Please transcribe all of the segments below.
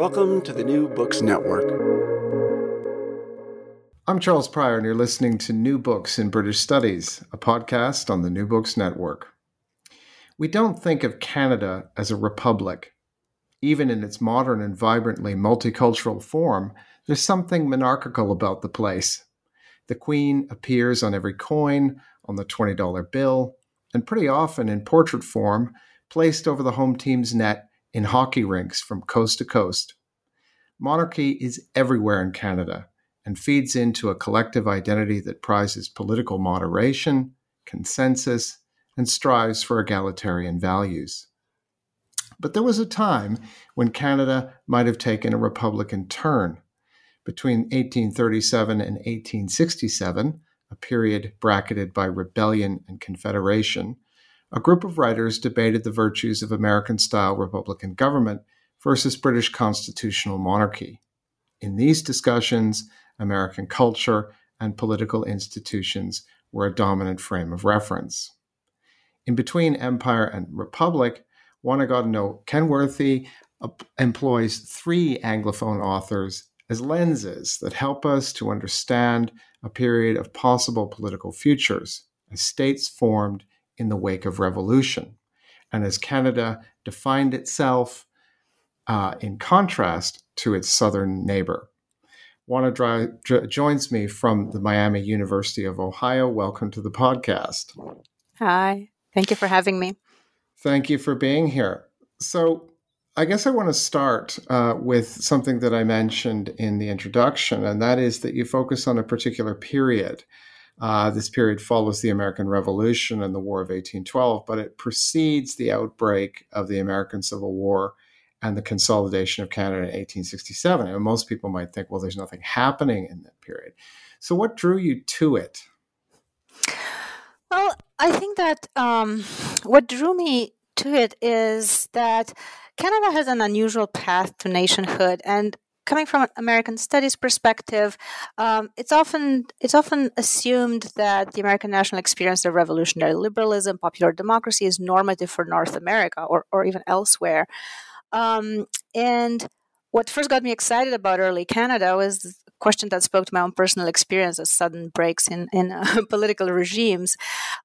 Welcome to the New Books Network. I'm Charles Prior, and you're listening to New Books in British Studies, a podcast on the New Books Network. We don't think of Canada as a republic. Even in its modern and vibrantly multicultural form, there's something monarchical about the place. The Queen appears on every coin, on the $20 bill, and pretty often in portrait form, placed over the home team's net in hockey rinks from coast to coast. Monarchy is everywhere in Canada and feeds into a collective identity that prizes political moderation, consensus, and strives for egalitarian values. But there was a time when Canada might have taken a Republican turn. Between 1837 and 1867, a period bracketed by rebellion and confederation, a group of writers debated the virtues of American style Republican government versus British constitutional monarchy. In these discussions, American culture and political institutions were a dominant frame of reference. In between Empire and Republic, Oana Godeanu-Kenworthy employs three Anglophone authors as lenses that help us to understand a period of possible political futures as states formed in the wake of revolution. And as Canada defined itself uh, in contrast to its southern neighbor. Oana Dry, joins me from the Miami University of Ohio. Welcome to the podcast. Hi, thank you for having me. Thank you for being here. So, I guess I want to start uh, with something that I mentioned in the introduction, and that is that you focus on a particular period uh, this period follows the American Revolution and the War of 1812, but it precedes the outbreak of the American Civil War and the consolidation of Canada in 1867. And most people might think, well, there's nothing happening in that period. So, what drew you to it? Well, I think that um, what drew me to it is that Canada has an unusual path to nationhood, and coming from an American studies perspective, um, it's often it's often assumed that the American national experience of revolutionary liberalism, popular democracy, is normative for North America or or even elsewhere. Um, and what first got me excited about early Canada was the question that spoke to my own personal experience of sudden breaks in, in uh, political regimes.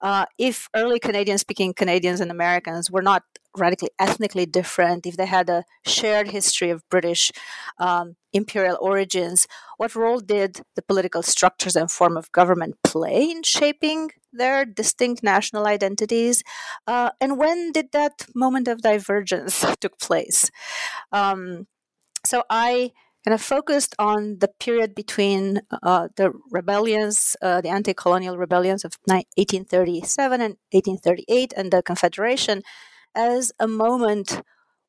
Uh, if early Canadian speaking Canadians and Americans were not radically ethnically different, if they had a shared history of British um, imperial origins, what role did the political structures and form of government play in shaping their distinct national identities? Uh, and when did that moment of divergence took place? Um, so I kind of focused on the period between uh, the rebellions, uh, the anti colonial rebellions of 1837 and 1838, and the Confederation as a moment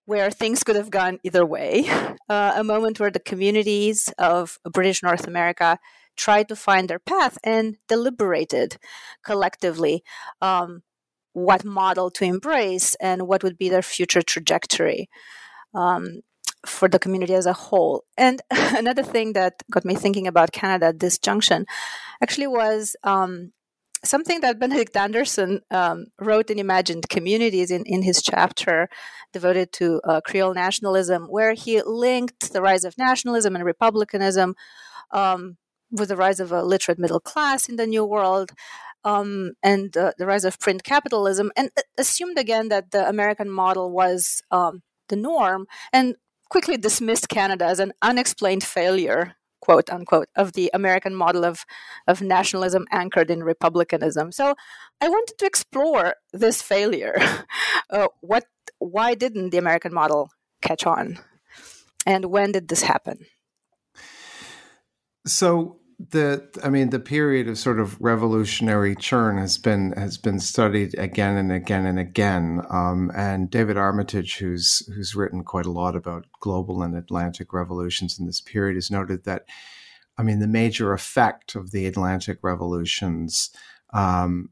where things could have gone either way, uh, a moment where the communities of British North America tried to find their path and deliberated collectively um, what model to embrace and what would be their future trajectory. Um, for the community as a whole. And another thing that got me thinking about Canada at this junction actually was um, something that Benedict Anderson um, wrote in Imagined Communities in, in his chapter devoted to uh, Creole nationalism, where he linked the rise of nationalism and republicanism um, with the rise of a literate middle class in the New World. Um, and uh, the rise of print capitalism, and assumed again that the American model was um, the norm. And quickly dismissed Canada as an unexplained failure, quote unquote, of the American model of, of nationalism anchored in republicanism. So I wanted to explore this failure. uh, what, why didn't the American model catch on? And when did this happen? So the I mean the period of sort of revolutionary churn has been has been studied again and again and again. Um, and David Armitage, who's who's written quite a lot about global and Atlantic revolutions in this period, has noted that I mean the major effect of the Atlantic revolutions um,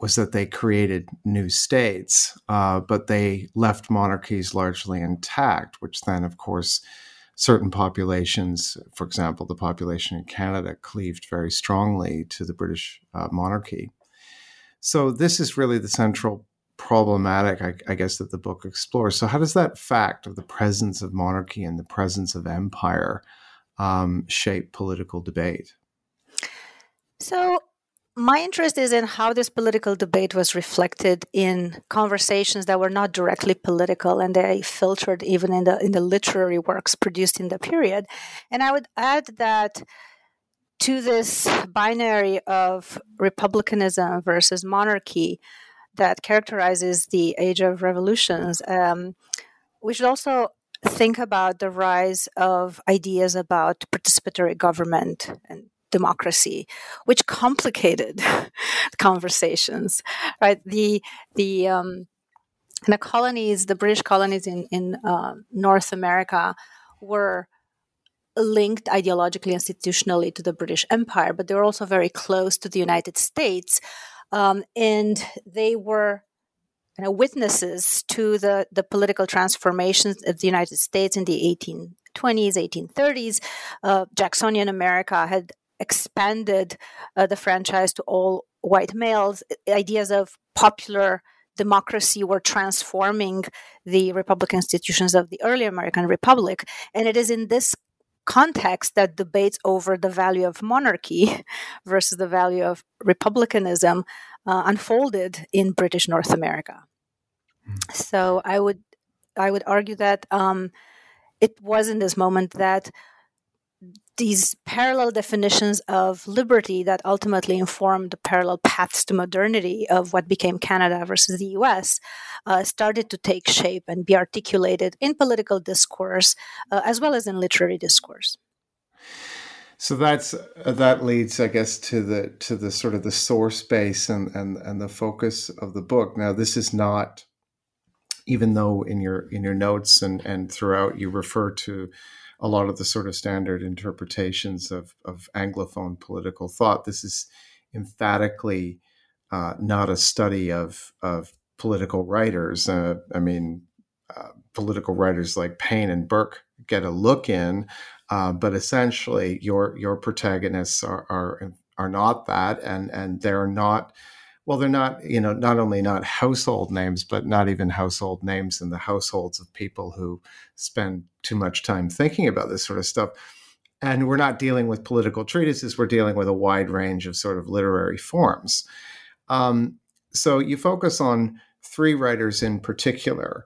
was that they created new states, uh, but they left monarchies largely intact, which then, of course certain populations, for example, the population in Canada, cleaved very strongly to the British uh, monarchy. So, this is really the central problematic, I, I, guess, that the book explores. So, how does that fact of the presence of monarchy and the presence of empire um, shape political debate? So, my interest is in how this political debate was reflected in conversations that were not directly political and they filtered even in the in the literary works produced in the period. And i would add that to this binary of republicanism versus monarchy that characterizes the age of revolutions um, we should also think about the rise of ideas about participatory government and democracy, which complicated conversations. Right, the the um, the colonies, the British colonies in in uh, North America, were linked ideologically, institutionally to the British Empire, but they were also very close to the United States, um, and they were you know, witnesses to the, the political transformations of the United States in the 1820s, 1830s. Uh, Jacksonian America had expanded uh, the franchise to all white males, ideas of popular democracy were transforming the republican institutions of the early American Republic. And it is in this context that debates over the value of monarchy versus the value of republicanism uh, unfolded in British North America. Mm. So I would I would argue that um, it was in this moment that these parallel definitions of liberty that ultimately informed the parallel paths to modernity of what became Canada versus the US uh, started to take shape and be articulated in political discourse uh, as well as in literary discourse. So that's uh, that leads, I guess, to the to the sort of the source base and and and the focus of the book. Now, this is not, even though in your in your notes and and throughout you refer to a lot of the sort of standard interpretations of, of Anglophone political thought. This is emphatically uh, not a study of, of political writers. Uh, I mean, uh, political writers like Paine and Burke get a look in, uh, but essentially, your your protagonists are, are are not that, and and they're not well they're not you know not only not household names but not even household names in the households of people who spend too much time thinking about this sort of stuff. And we're not dealing with political treatises we're dealing with a wide range of sort of literary forms. Um, so you focus on three writers in particular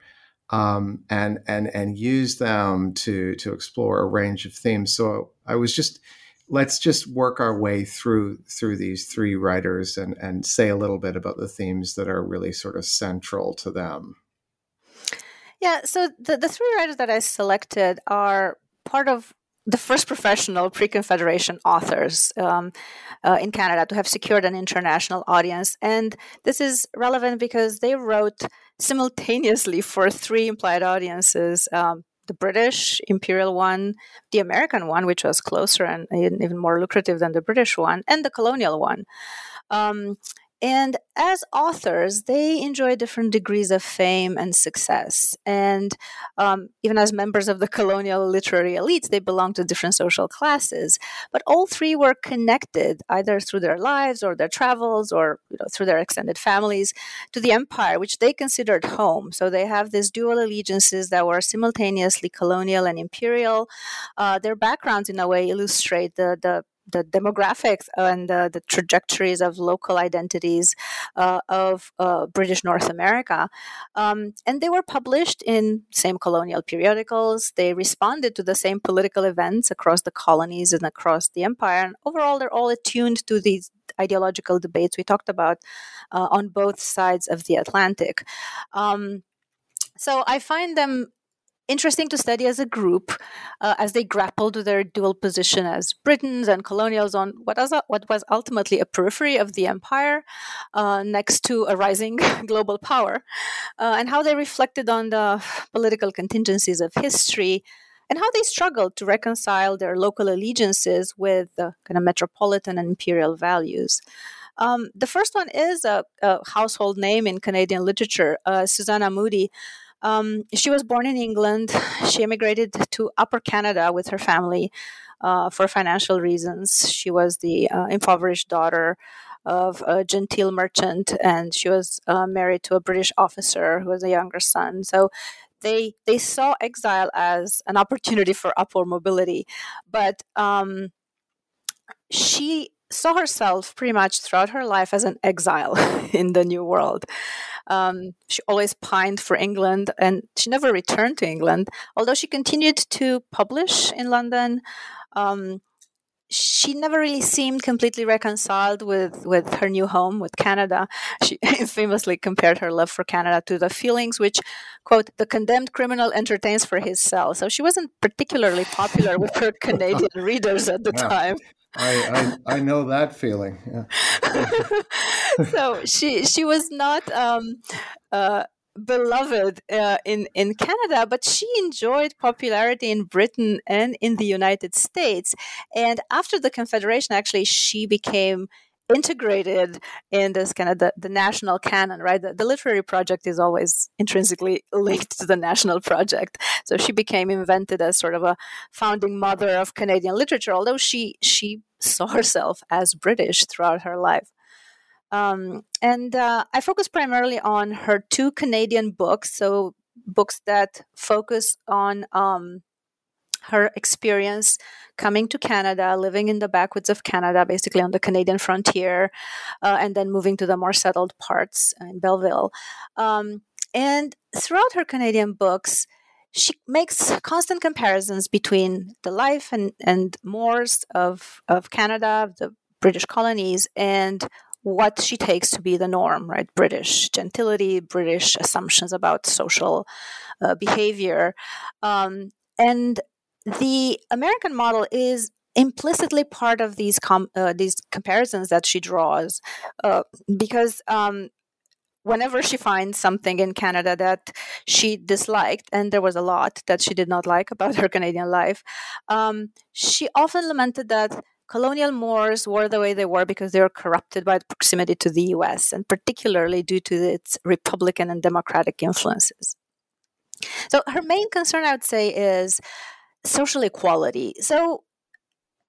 um, and and and use them to to explore a range of themes. So i was just let's just work our way through through these three writers and and say a little bit about the themes that are really sort of central to them. Yeah, so the the three writers that I selected are part of the first professional pre-confederation authors um, uh, in Canada to have secured an international audience, and this is relevant because they wrote simultaneously for three implied audiences. Um, the British imperial one, the American one, which was closer and even more lucrative than the British one, and the colonial one. Um, and as authors, they enjoy different degrees of fame and success. And um, even as members of the colonial literary elites, they belong to different social classes. But all three were connected, either through their lives or their travels or you know, through their extended families, to the empire, which they considered home. So they have these dual allegiances that were simultaneously colonial and imperial. Uh, their backgrounds, in a way, illustrate the, the the demographics and the, the trajectories of local identities uh, of uh, British North America. Um, and they were published in same colonial periodicals. They responded to the same political events across the colonies and across the empire. And overall, they're all attuned to these ideological debates we talked about uh, on both sides of the Atlantic. Um, so I find them interesting to study as a group uh, as they grappled with their dual position as Britons and colonials on what was, what was ultimately a periphery of the empire uh, next to a rising global power, uh, and how they reflected on the political contingencies of history and how they struggled to reconcile their local allegiances with the kind of metropolitan and imperial values. Um, the first one is a, a, household name in Canadian literature, uh, Susanna Moodie. Um, she was born in England. She immigrated to Upper Canada with her family uh, for financial reasons. She was the uh, impoverished daughter of a genteel merchant, and she was uh, married to a British officer who was a younger son. So they they saw exile as an opportunity for upward mobility, but um, she saw herself pretty much throughout her life as an exile in the new world. Um, she always pined for England and she never returned to England, although she continued to publish in London. Um, she never really seemed completely reconciled with, with her new home, with Canada. She famously compared her love for Canada to the feelings which, quote, the condemned criminal entertains for his cell. So she wasn't particularly popular with her Canadian readers at the yeah. time. I, I, I know that feeling. Yeah. so she she was not um, uh, beloved uh, in in Canada, but she enjoyed popularity in Britain and in the United States. And after the Confederation, actually, she became integrated in this kind of the, the national canon, right? The, the, literary project is always intrinsically linked to the national project. So she became invented as sort of a founding mother of Canadian literature, although she she saw herself as British throughout her life. Um, and uh, I focus primarily on her two Canadian books, so books that focus on um, her experience coming to Canada, living in the backwoods of Canada, basically on the Canadian frontier, uh, and then moving to the more settled parts in Belleville. Um, and throughout her Canadian books, she makes constant comparisons between the life and, and mores of, of Canada, the British colonies, and what she takes to be the norm, right? British gentility, British assumptions about social uh, behavior. Um, and the American model is implicitly part of these com- uh, these comparisons that she draws, uh, because um, whenever she finds something in Canada that she disliked, and there was a lot that she did not like about her Canadian life, um, she often lamented that colonial Moors were the way they were because they were corrupted by proximity to the US, and particularly due to its Republican and Democratic influences. So her main concern, I would say, is social equality. So,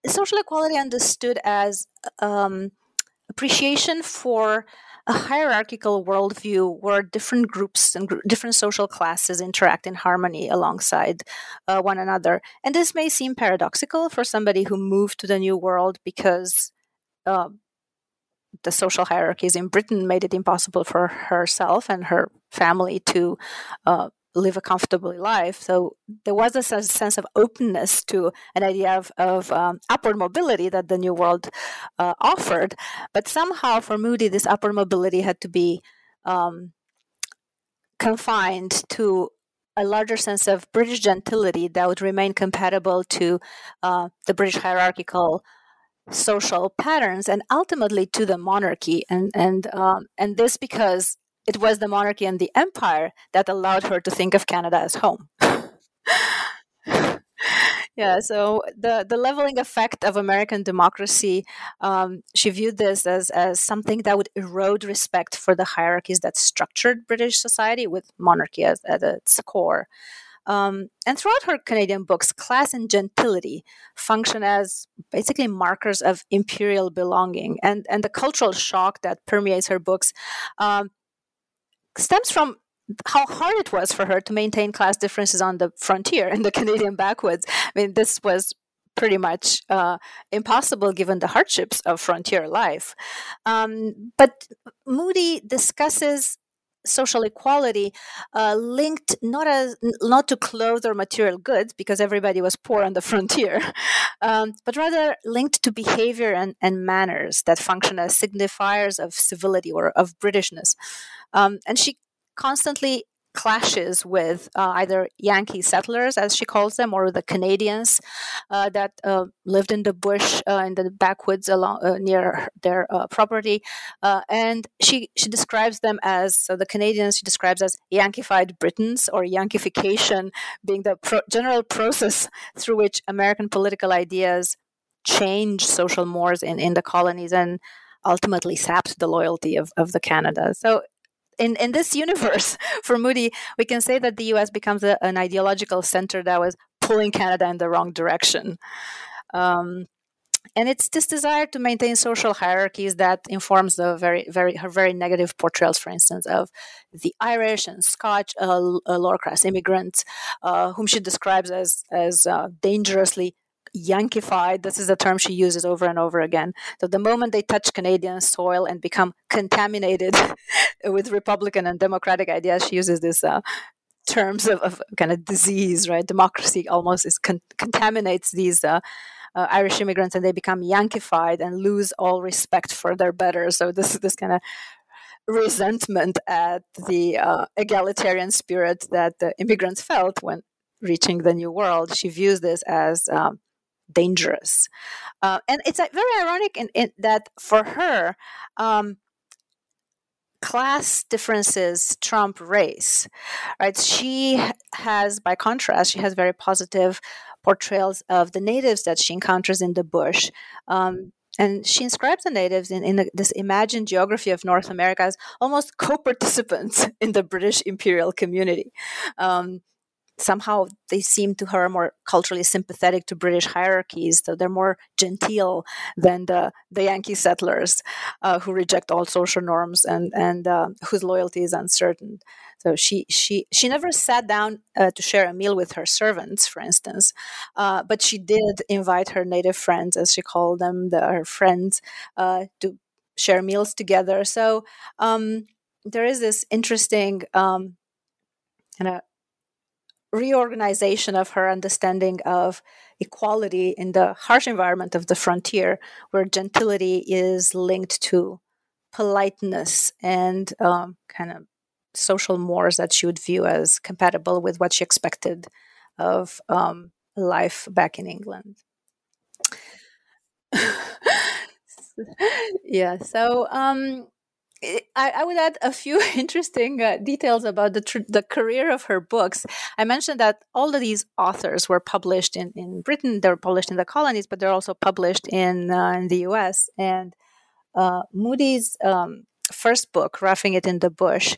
social equality understood as um, appreciation for a hierarchical worldview where different groups and gr- different social classes interact in harmony alongside uh, one another. And this may seem paradoxical for somebody who moved to the new world because uh, the social hierarchies in Britain made it impossible for herself and her family to uh, live a comfortable life. So there was a sense of openness to an idea of, of um, upward mobility that the New World uh, offered. But somehow for Moodie, this upward mobility had to be um, confined to a larger sense of British gentility that would remain compatible to uh, the British hierarchical social patterns and ultimately to the monarchy and and um, and this because it was the monarchy and the empire that allowed her to think of Canada as home. yeah, so the, the leveling effect of American democracy, um, she viewed this as, as something that would erode respect for the hierarchies that structured British society with monarchy as, at its core. Um, and throughout her Canadian books, class and gentility function as basically markers of imperial belonging. And, and the cultural shock that permeates her books um, stems from how hard it was for her to maintain class differences on the frontier in the Canadian backwoods. I mean, this was pretty much uh, impossible given the hardships of frontier life. Um, but Moodie discusses social equality uh, linked not as not to clothes or material goods because everybody was poor on the frontier um, but rather linked to behavior and, and, manners that function as signifiers of civility or of britishness. Um, and she constantly clashes with uh, either Yankee settlers, as she calls them, or the Canadians uh, that uh, lived in the bush uh, in the backwoods along uh, near their uh, property, and she she describes them as so the Canadians she describes as Yankified Britons or Yankification being the pro- general process through which American political ideas change social mores in, in the colonies and ultimately sapped the loyalty of, of the Canada. So in, in this universe for Moodie, we can say that the US becomes a, an ideological center that was pulling Canada in the wrong direction. Um, and it's this desire to maintain social hierarchies that informs the very, very, very negative portrayals, for instance, of the Irish and Scotch uh, lower class immigrants, uh, whom she describes as as uh, dangerously Yankified. This is a term she uses over and over again. So the moment they touch Canadian soil and become contaminated with Republican and Democratic ideas, she uses this uh, terms of, of, kind of disease, right? Democracy almost is con- contaminates these. Uh, uh, Irish immigrants and they become Yankified and lose all respect for their better. So this this kind of resentment at the uh, egalitarian spirit that the immigrants felt when reaching the new world. She views this as um, dangerous. Uh, and it's very ironic in, in, that for her, um, class differences trump race right she has by contrast she has very positive portrayals of the natives that she encounters in the bush um, and she inscribes the natives in, in this imagined geography of North America as almost co participants in the British imperial community. Um, somehow they seem to her more culturally sympathetic to British hierarchies, they're more genteel than the, the Yankee settlers uh, who reject all social norms and and uh, whose loyalty is uncertain. So she she she never sat down uh, to share a meal with her servants, for instance, uh, but she did invite her native friends, as she called them, the, her friends, uh, to share meals together. So um, there is this interesting um, kind of reorganization of her understanding of equality in the harsh environment of the frontier, where gentility is linked to politeness and um, kind of social mores that she would view as compatible with what she expected of um, life back in England. yeah, so um, I, I, would add a few interesting uh, details about the, tr- the career of her books. I mentioned that all of these authors were published in, in Britain, they were published in the colonies, but they're also published in, uh, in the US. And uh, Moodie's um, first book, Roughing It in the Bush,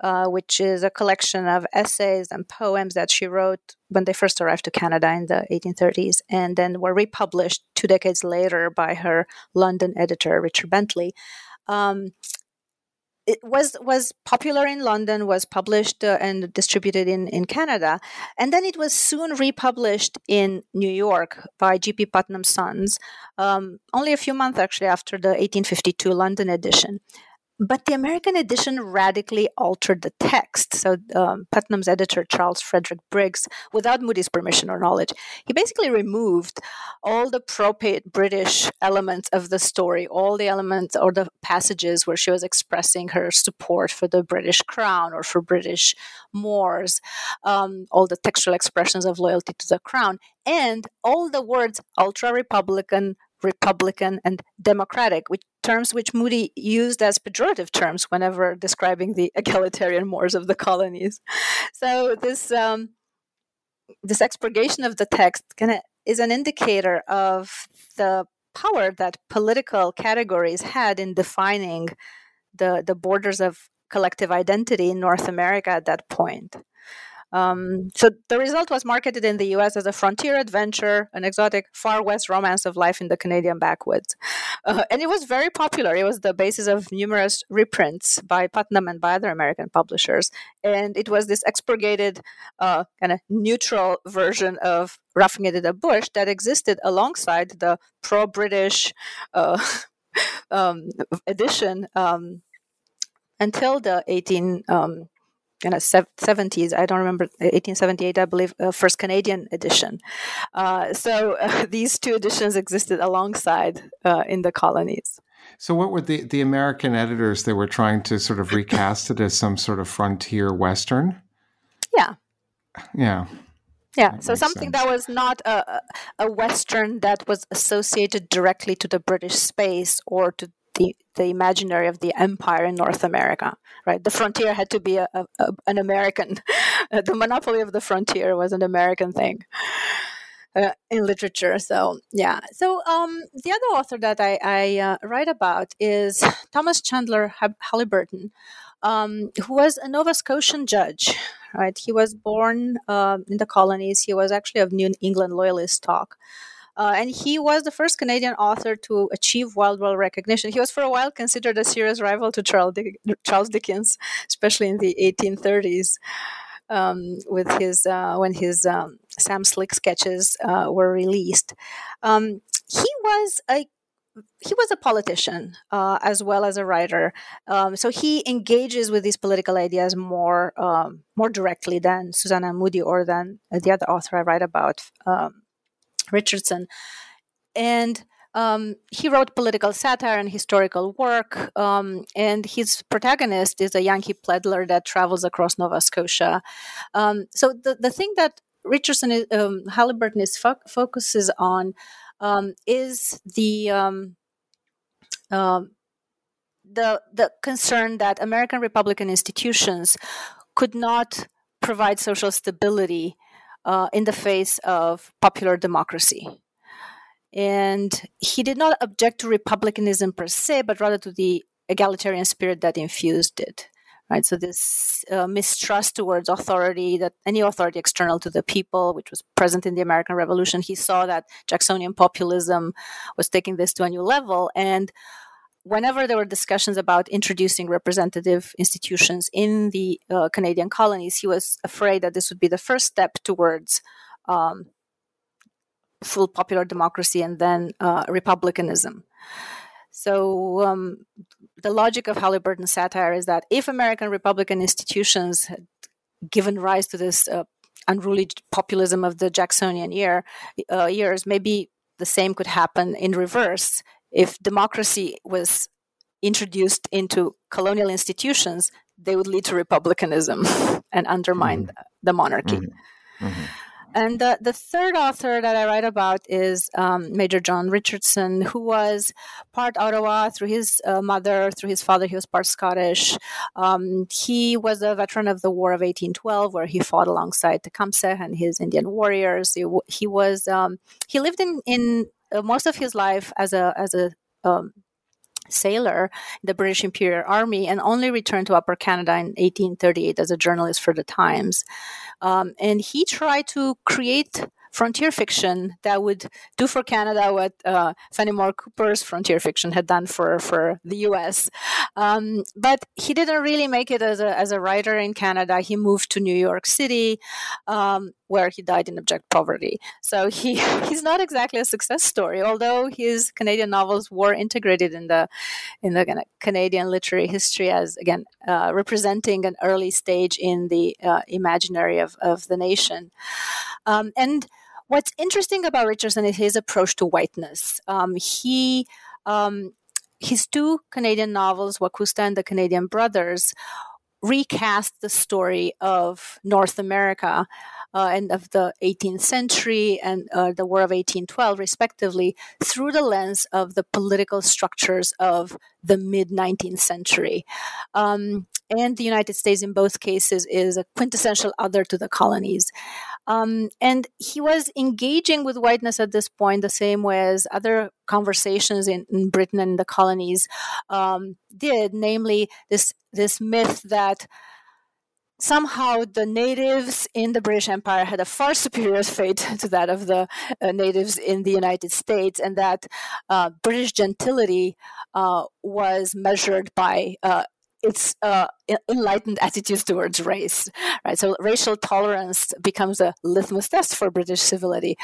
uh, which is a collection of essays and poems that she wrote when they first arrived to Canada in the 1830s, and then were republished two decades later by her London editor, Richard Bentley. Um, it was was popular in London, was published uh, and distributed in, in Canada, and then it was soon republished in New York by G.P. Putnam's Sons, um, only a few months actually after the 1852 London edition. But the American edition radically altered the text. So um, Putnam's editor, Charles Frederick Briggs, without Moodie's permission or knowledge, he basically removed all the propate British elements of the story, all the elements or the passages where she was expressing her support for the British crown or for British Moors, um, all the textual expressions of loyalty to the crown, and all the words ultra Republican, Republican, and Democratic, which terms which Moodie used as pejorative terms whenever describing the egalitarian mores of the colonies. So this um, this expurgation of the text kind of is an indicator of the power that political categories had in defining the the borders of collective identity in North America at that point. Um, so the result was marketed in the US as a frontier adventure, an exotic far west romance of life in the Canadian backwoods. Uh, and it was very popular. It was the basis of numerous reprints by Putnam and by other American publishers. And it was this expurgated, uh, kind of neutral version of Roughing It in the Bush that existed alongside the pro British uh, um, edition um, until the 18. In the 70s. I don't remember 1878, I believe, uh, first Canadian edition. Uh, so uh, these two editions existed alongside uh, in the colonies. So, what were the the American editors? They were trying to sort of recast it as some sort of frontier western. Yeah. Yeah. Yeah, that so something sense. that was not a, a Western that was associated directly to the British space or to the, the imaginary of the empire in North America, right? The frontier had to be a, a, a an American. the monopoly of the frontier was an American thing. Uh, in literature. So yeah. So um, the other author that I, I uh, write about is Thomas Chandler Haliburton, um, who was a Nova Scotian judge. Right, he was born uh, in the colonies. He was actually of New England loyalist stock. Uh, and he was the first Canadian author to achieve worldwide recognition. He was for a while considered a serious rival to Charles, Charles Dickens, especially in the 1830s. Um, with his uh, when his um, Sam Slick sketches uh, were released, um, he was a he was a politician uh, as well as a writer. Um, so he engages with these political ideas more um, more directly than Susanna Moodie or than the other author I write about, um, Richardson. And um, he wrote political satire and historical work, um, and his protagonist is a Yankee peddler that travels across Nova Scotia. Um, so the, the thing that Richardson is, um, Haliburton is fo- focuses on um, is the um, the the concern that American Republican institutions could not provide social stability uh, in the face of popular democracy. And he did not object to republicanism per se, but rather to the egalitarian spirit that infused it. Right, so this uh, mistrust towards authority, that any authority external to the people, which was present in the American Revolution, he saw that Jacksonian populism was taking this to a new level, and whenever there were discussions about introducing representative institutions in the uh, Canadian colonies, he was afraid that this would be the first step towards um, full popular democracy and then uh, republicanism. So, um, the logic of Haliburton's satire is that if American Republican institutions had given rise to this uh, unruly populism of the Jacksonian year, uh, years, maybe the same could happen in reverse if democracy was introduced into colonial institutions, they would lead to republicanism and undermine mm-hmm. the monarchy. Mm-hmm. Mm-hmm. And the, the third author that I write about is um, Major John Richardson, who was part Ottawa through his uh, mother, through his father, he was part Scottish. Um, he was a veteran of the War of 1812, where he fought alongside Tecumseh and his Indian warriors. He, he was um, he lived in in most of his life as a as a um, sailor in the British Imperial Army and only returned to Upper Canada in 1838 as a journalist for the Times. Um, and he tried to create frontier fiction that would do for Canada what uh, Fenimore Cooper's frontier fiction had done for, for the US. Um, but he didn't really make it as a, as a writer in Canada. He moved to New York City, um, where he died in abject poverty. So he, he's not exactly a success story, although his Canadian novels were integrated in the, in the Canadian literary history as, again, uh, representing an early stage in the uh, imaginary of, of the nation. Um, and what's interesting about Richardson is his approach to whiteness. Um, he um, his two Canadian novels, Wacousta and the Canadian Brothers, recast the story of North America and of the 18th century and uh, the War of 1812, respectively, through the lens of the political structures of the mid 19th century. Um, and the United States, in both cases, is a quintessential other to the colonies. Um, and he was engaging with whiteness at this point the same way as other conversations in, in Britain and the colonies um, did, namely this this myth that somehow the natives in the British Empire had a far superior fate to that of the uh, natives in the United States, and that uh, British gentility uh, was measured by uh, its uh, enlightened attitudes towards race, right? So racial tolerance becomes a litmus test for British civility,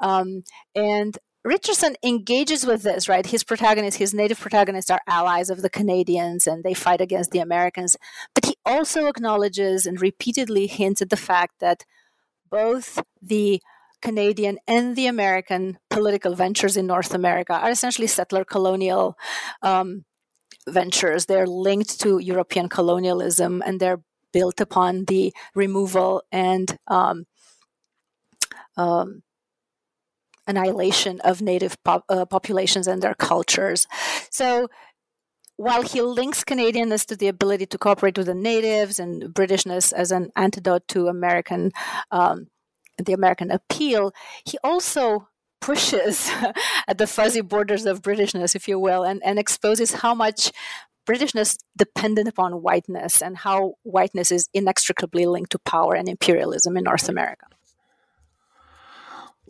um, and Richardson engages with this, right? His protagonists, his native protagonists, are allies of the Canadians and they fight against the Americans. But he also acknowledges and repeatedly hints at the fact that both the Canadian and the American political ventures in North America are essentially settler colonial um, ventures. They're linked to European colonialism and they're built upon the removal and um, um, annihilation of native uh, populations and their cultures. So while he links Canadianness to the ability to cooperate with the natives and Britishness as an antidote to American, um, the American appeal, he also pushes at the fuzzy borders of Britishness, if you will, and, and exposes how much Britishness dependent upon whiteness and how whiteness is inextricably linked to power and imperialism in North America.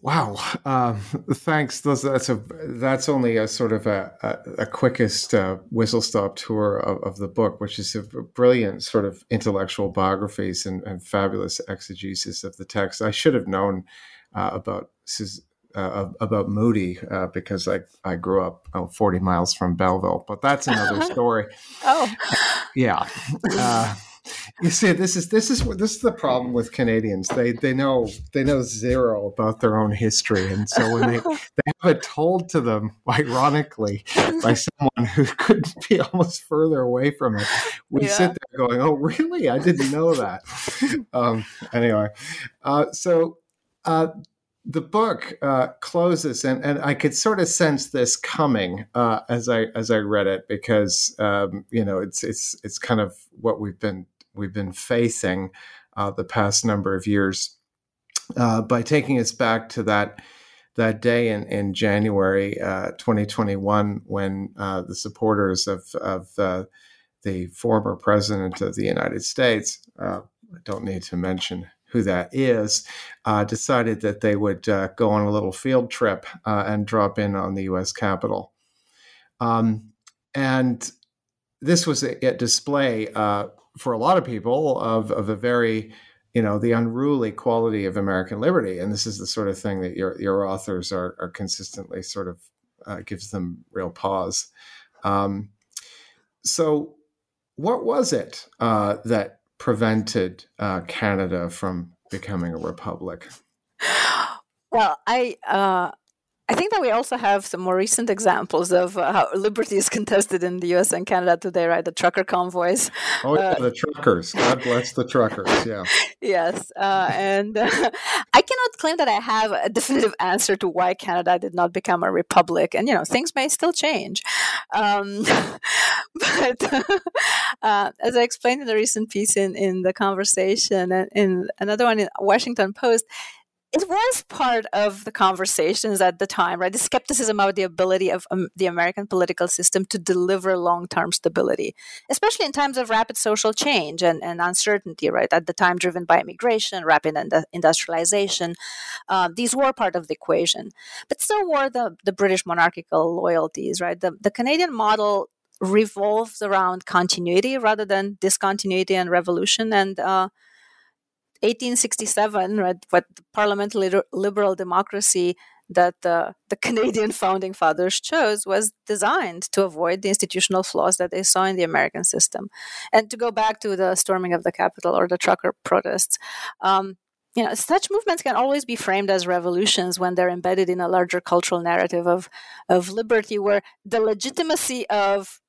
Wow, um, thanks. That's a that's only a sort of a, a, a quickest uh, whistle stop tour of, of, the book, which is a brilliant sort of intellectual biographies and, and fabulous exegesis of the text. I should have known uh, about uh, about Moodie uh, because I, I grew up oh, 40 miles from Belleville, but that's another story. oh, yeah. You see, this is this is this is the problem with Canadians. They they know they know zero about their own history, and so when they they have it told to them, ironically, by someone who couldn't be almost further away from it, we yeah. sit there going, "Oh, really? I didn't know that." um, anyway, uh, so. Uh, the book uh, closes, and, and I could sort of sense this coming uh, as I as I read it because um, you know it's it's it's kind of what we've been we've been facing uh, the past number of years uh, by taking us back to that that day in, in January uh, 2021 when uh, the supporters of, of the, the former president of the United States, uh, I don't need to mention who that is, uh, decided that they would go on a little field trip and drop in on the U.S. Capitol. Um, and this was a, a display uh, for a lot of people of, of a very you know the unruly quality of American liberty, and this is the sort of thing that your your authors are are consistently sort of uh, gives them real pause. Um, so, what was it uh, that prevented uh, Canada from becoming a republic? Well, I uh, I think that we also have some more recent examples of uh, how liberty is contested in the U.S. and Canada today, right? The trucker convoys. Oh, yeah, uh, the truckers! God bless the truckers. Yeah. yes, uh, and uh, I cannot claim that I have a definitive answer to why Canada did not become a republic, and you know things may still change. Um, but uh, as I explained in a recent piece in in the conversation, and in another one in Washington Post it was part of the conversations at the time, right? The skepticism about the ability of um, the American political system to deliver long term stability, especially in times of rapid social change and, and uncertainty, right? At the time, driven by immigration, rapid industrialization. Uh, these were part of the equation, but so were the, the British monarchical loyalties, right? The, the Canadian model revolves around continuity rather than discontinuity and revolution. And uh, 1867, right, what the parliamentary liberal democracy that uh, the Canadian founding fathers chose was designed to avoid the institutional flaws that they saw in the American system. And to go back to the storming of the Capitol or the trucker protests, um, you know, such movements can always be framed as revolutions when they're embedded in a larger cultural narrative of, of liberty, where the legitimacy of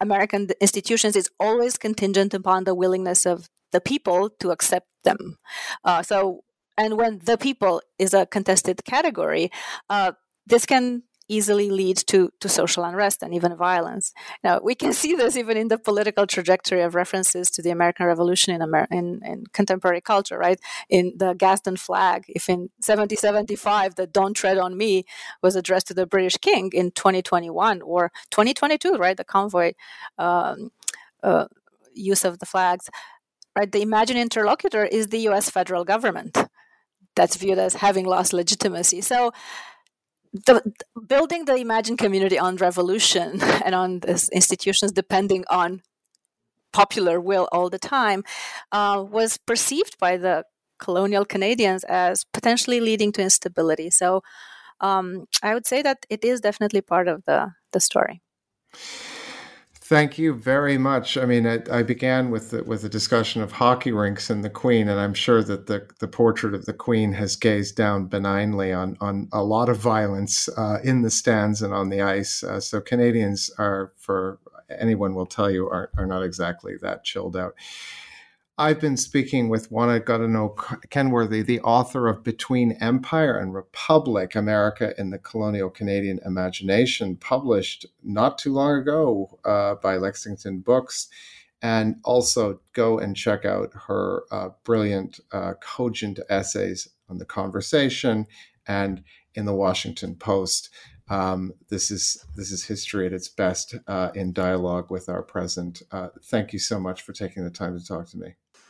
American institutions is always contingent upon the willingness of the people to accept them. Uh, so, and when the people is a contested category, uh, this can easily lead to, to social unrest and even violence. Now, we can see this even in the political trajectory of references to the American Revolution in, Amer- in, in contemporary culture, right? In the Gadsden flag, if in 1775 the Don't Tread on Me was addressed to the British King in 2021 or 2022, right? The convoy um, uh, use of the flags right? The imagined interlocutor is the US federal government that's viewed as having lost legitimacy. So, the, building the imagined community on revolution and on institutions depending on popular will all the time uh, was perceived by the colonial Canadians as potentially leading to instability. So um, I would say that it is definitely part of the, the story. Thank you very much. I mean, I, I began with the, with a discussion of hockey rinks and the Queen, and I'm sure that the, the portrait of the Queen has gazed down benignly on on a lot of violence uh, in the stands and on the ice. Uh, so Canadians are, for anyone will tell you, are are not exactly that chilled out. I've been speaking with Oana Godeanu-Kenworthy, the author of Between Empire and Republic America in the Colonial Canadian Imagination, published not too long ago uh, by Lexington Books. And also go and check out her uh, brilliant, uh, cogent essays on the conversation and in the Washington Post. Um, this is this is history at its best uh, in dialogue with our present. Uh, thank you so much for taking the time to talk to me.